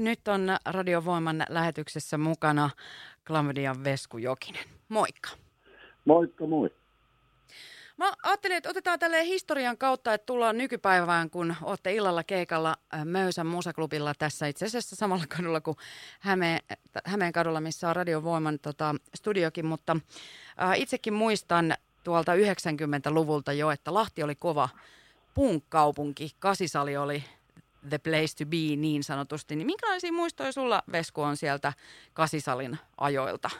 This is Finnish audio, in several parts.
Nyt on Radiovoiman lähetyksessä mukana Klamydian Vesku Jokinen. Moikka. Moikka moi. Mä ajattelin, että otetaan tälle historian kautta, että tullaan nykypäivään, kun olette illalla keikalla äh, Möysän musaklubilla tässä itse asiassa samalla kadulla kuin Hämeen, Hämeen kadulla, missä on Radiovoiman tota, studiokin, mutta äh, itsekin muistan tuolta 90-luvulta jo, että Lahti oli kova punk-kaupunki, Kasisali oli the place to be niin sanotusti. Niin minkälaisia muistoja sulla, Vesku, on sieltä Kasisalin ajoilta?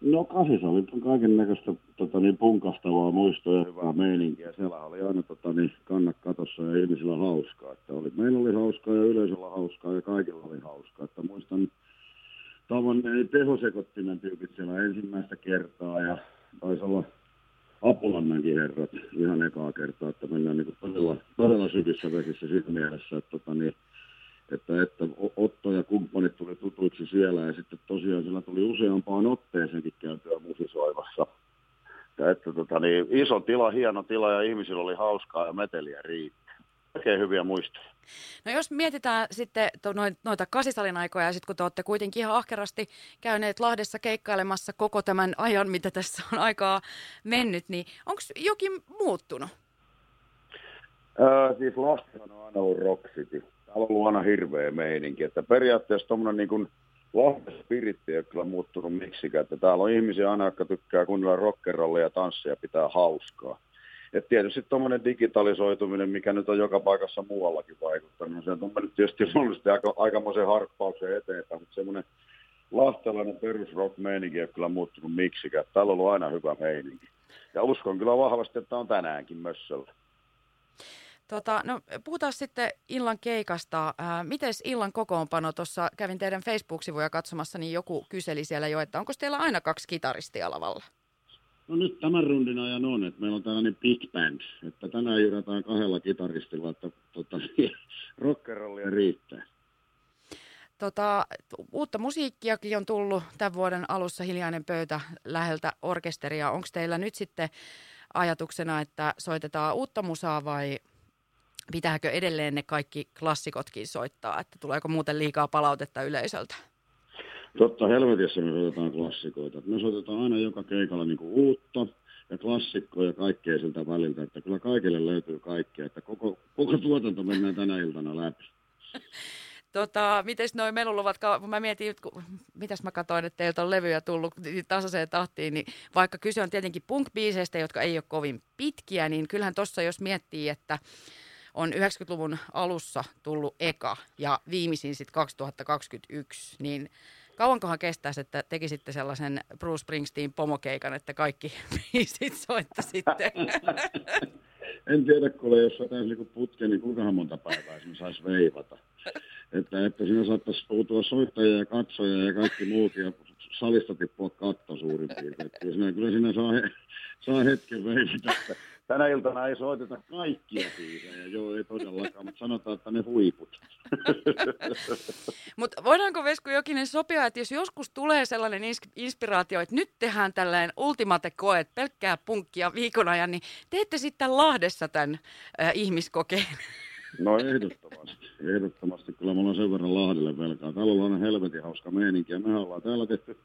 No Kasisali on kaiken näköistä tota, niin, punkastavaa muistoa ja hyvää meininkiä. Siellä oli aina tota, niin, kannat katossa ja ihmisillä hauskaa. Että oli, meillä oli hauskaa ja yleisöllä hauskaa ja kaikilla oli hauskaa. Että muistan tavanneeni tehosekottimen tyypit siellä ensimmäistä kertaa ja taisi olla Apulannankin herrat ihan ekaa kertaa, että mennään niin todella, todella syvissä vesissä siinä mielessä, että, tota, niin, että, että Otto ja kumppanit tuli tutuiksi siellä ja sitten tosiaan siellä tuli useampaan otteeseenkin käytyä musisoivassa. Ja että, tota, niin, iso tila, hieno tila ja ihmisillä oli hauskaa ja meteliä riitti. Oikein hyviä muistoja. No jos mietitään sitten noita kasisalin aikoja ja sitten kun te olette kuitenkin ihan ahkerasti käyneet Lahdessa keikkailemassa koko tämän ajan, mitä tässä on aikaa mennyt, niin onko jokin muuttunut? Öö, siis Lahti on aina ollut Rock City. Täällä on ollut aina hirveä meininki. Että periaatteessa tuommoinen niin kuin Lahden spiritti ei ole kyllä muuttunut miksikään. Että täällä on ihmisiä aina, jotka tykkää kuunnella rockerollia ja tanssia pitää hauskaa. Et tietysti tuommoinen digitalisoituminen, mikä nyt on joka paikassa muuallakin vaikuttanut, niin se on mennyt tietysti luonnollisesti aika, aikamoisen harppauksen eteenpäin, mutta semmoinen lahtelainen perusrock ei ole kyllä muuttunut miksikään. Täällä on ollut aina hyvä meininki. Ja uskon kyllä vahvasti, että on tänäänkin mössöllä. Tota, no, puhutaan sitten illan keikasta. Ää, mites illan kokoonpano? Tuossa kävin teidän Facebook-sivuja katsomassa, niin joku kyseli siellä jo, että onko teillä aina kaksi kitaristia lavalla? No nyt tämän rundin ajan on, että meillä on tällainen big band, että tänään jyrätään kahdella kitaristilla, että tota, rockerollia riittää. Tota, uutta musiikkiakin on tullut tämän vuoden alussa Hiljainen pöytä läheltä orkesteria. Onko teillä nyt sitten ajatuksena, että soitetaan uutta musaa vai pitääkö edelleen ne kaikki klassikotkin soittaa? Että tuleeko muuten liikaa palautetta yleisöltä? Totta helvetissä me soitetaan klassikoita. Me soitetaan aina joka keikalla niin kuin uutta ja klassikkoja ja kaikkea siltä väliltä, että kyllä kaikille löytyy kaikkea, että koko, koko tuotanto mennään tänä iltana läpi. Tota, mites noin meluluvat, kun mä mietin, kun, mitäs mä katsoin, että teiltä on levyjä tullut tasaiseen tahtiin, niin vaikka kyse on tietenkin punk-biiseistä, jotka ei ole kovin pitkiä, niin kyllähän tuossa jos miettii, että on 90-luvun alussa tullut eka ja viimeisin sitten 2021, niin Kauankohan kestäisi, että tekisitte sellaisen Bruce Springsteen pomokeikan, että kaikki biisit soittaisitte? en tiedä, kuule, jos saataisiin niinku putke, niin kuinka monta päivää sinne saisi veivata. Että, että siinä saattaisi puutua soittajia ja katsoja ja kaikki muut ja salista tippua katto suurin piirtein. Kyllä siinä, kyllä siinä saa, he, saa hetken veivata. Tänä iltana ei soiteta kaikkia biisejä, joo ei todellakaan, mutta sanotaan, että ne huiput. Mutta voidaanko Vesku Jokinen sopia, että jos joskus tulee sellainen inspiraatio, että nyt tehdään tällainen ultimate koe, pelkkää punkkia viikon ajan, niin teette sitten Lahdessa tämän äh, ihmiskokeen? No ehdottomasti, ehdottomasti. Kyllä me ollaan sen verran Lahdelle velkaa. Täällä on aina helvetin hauska meininki ja me ollaan täällä tehty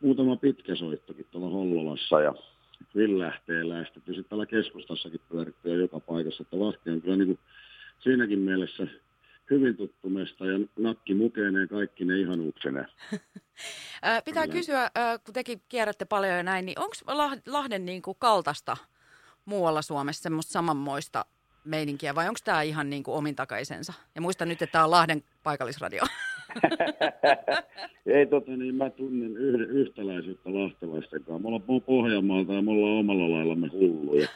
muutama pitkä soittokin tuolla Hollolassa ja villähteellä ja sitten tietysti täällä keskustassakin pyörittyy joka paikassa, että Lahti on kyllä niin kuin siinäkin mielessä hyvin tuttu mesta ja nakki mukeeneen kaikki ne ihanuuksene. Pitää kyllä. kysyä, kun tekin kierrätte paljon ja näin, niin onko Lahden niin kuin kaltaista muualla Suomessa semmoista samanmoista meininkiä vai onko tämä ihan niin kuin omintakaisensa? Ja muista nyt, että tämä on Lahden paikallisradio. Ei tota niin, mä tunnen yh, yhtäläisyyttä lahtelaisten kanssa. Me ollaan Pohjanmaalta ja me ollaan omalla laillamme hulluja.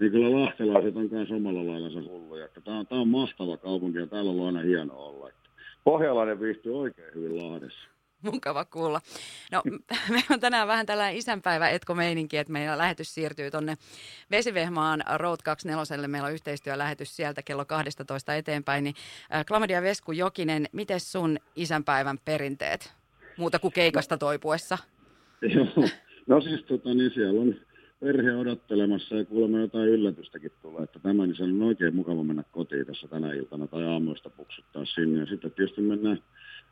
Niin kyllä lahtelaiset on myös omalla laillansa hulluja. Tämä on, tämä on mahtava kaupunki ja täällä on aina hienoa olla. Pohjalainen viihtyy oikein hyvin Lahdessa. Mukava kuulla. No, meillä on tänään vähän tällainen isänpäivä etkomeininki, että meillä lähetys siirtyy tuonne Vesivehmaan Road 24. Meillä on yhteistyölähetys sieltä kello 12 eteenpäin. Niin, äh, Klamedia Vesku Jokinen, miten sun isänpäivän perinteet muuta kuin keikasta toipuessa? No siis tota, niin siellä on perhe odottelemassa ja kuulemma jotain yllätystäkin tulee, että tämä, niin on oikein mukava mennä kotiin tässä tänä iltana tai aamuista puksuttaa sinne. Ja sitten tietysti mennään,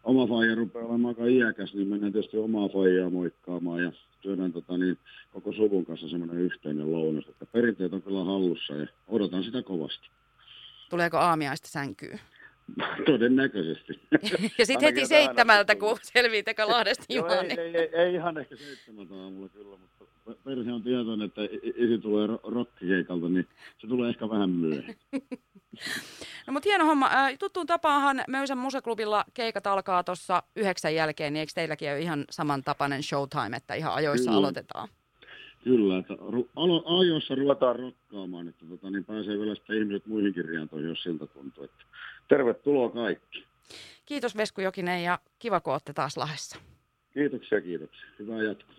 oma faija rupeaa olemaan aika iäkäs, niin mennään tietysti omaa faijaa moikkaamaan ja syödään tota, niin, koko suvun kanssa semmoinen yhteinen lounas. Että perinteet on kyllä hallussa ja odotan sitä kovasti. Tuleeko aamiaista sänkyy? Todennäköisesti. ja sitten heti seitsemältä, kun selvii Lahdesta Joo, ei, ei, ei, ei, ihan ehkä seitsemältä aamulla kyllä, mutta perhe on tietoinen, että isi tulee rokkikeikalta, niin se tulee ehkä vähän myöhemmin. no mutta hieno homma. Tuttuun tapaahan Möysän musaklubilla keikat alkaa tuossa yhdeksän jälkeen, niin eikö teilläkin ole ihan samantapainen showtime, että ihan ajoissa Kyllä. aloitetaan? Kyllä, että alo- ajoissa ruvetaan rokkaamaan, että tota, niin pääsee vielä sitten ihmiset muihinkin riantoihin, jos siltä tuntuu. Että tervetuloa kaikki. Kiitos Vesku Jokinen ja kiva, kun olette taas Lahdessa. Kiitoksia, kiitoksia. Hyvää jatkoa.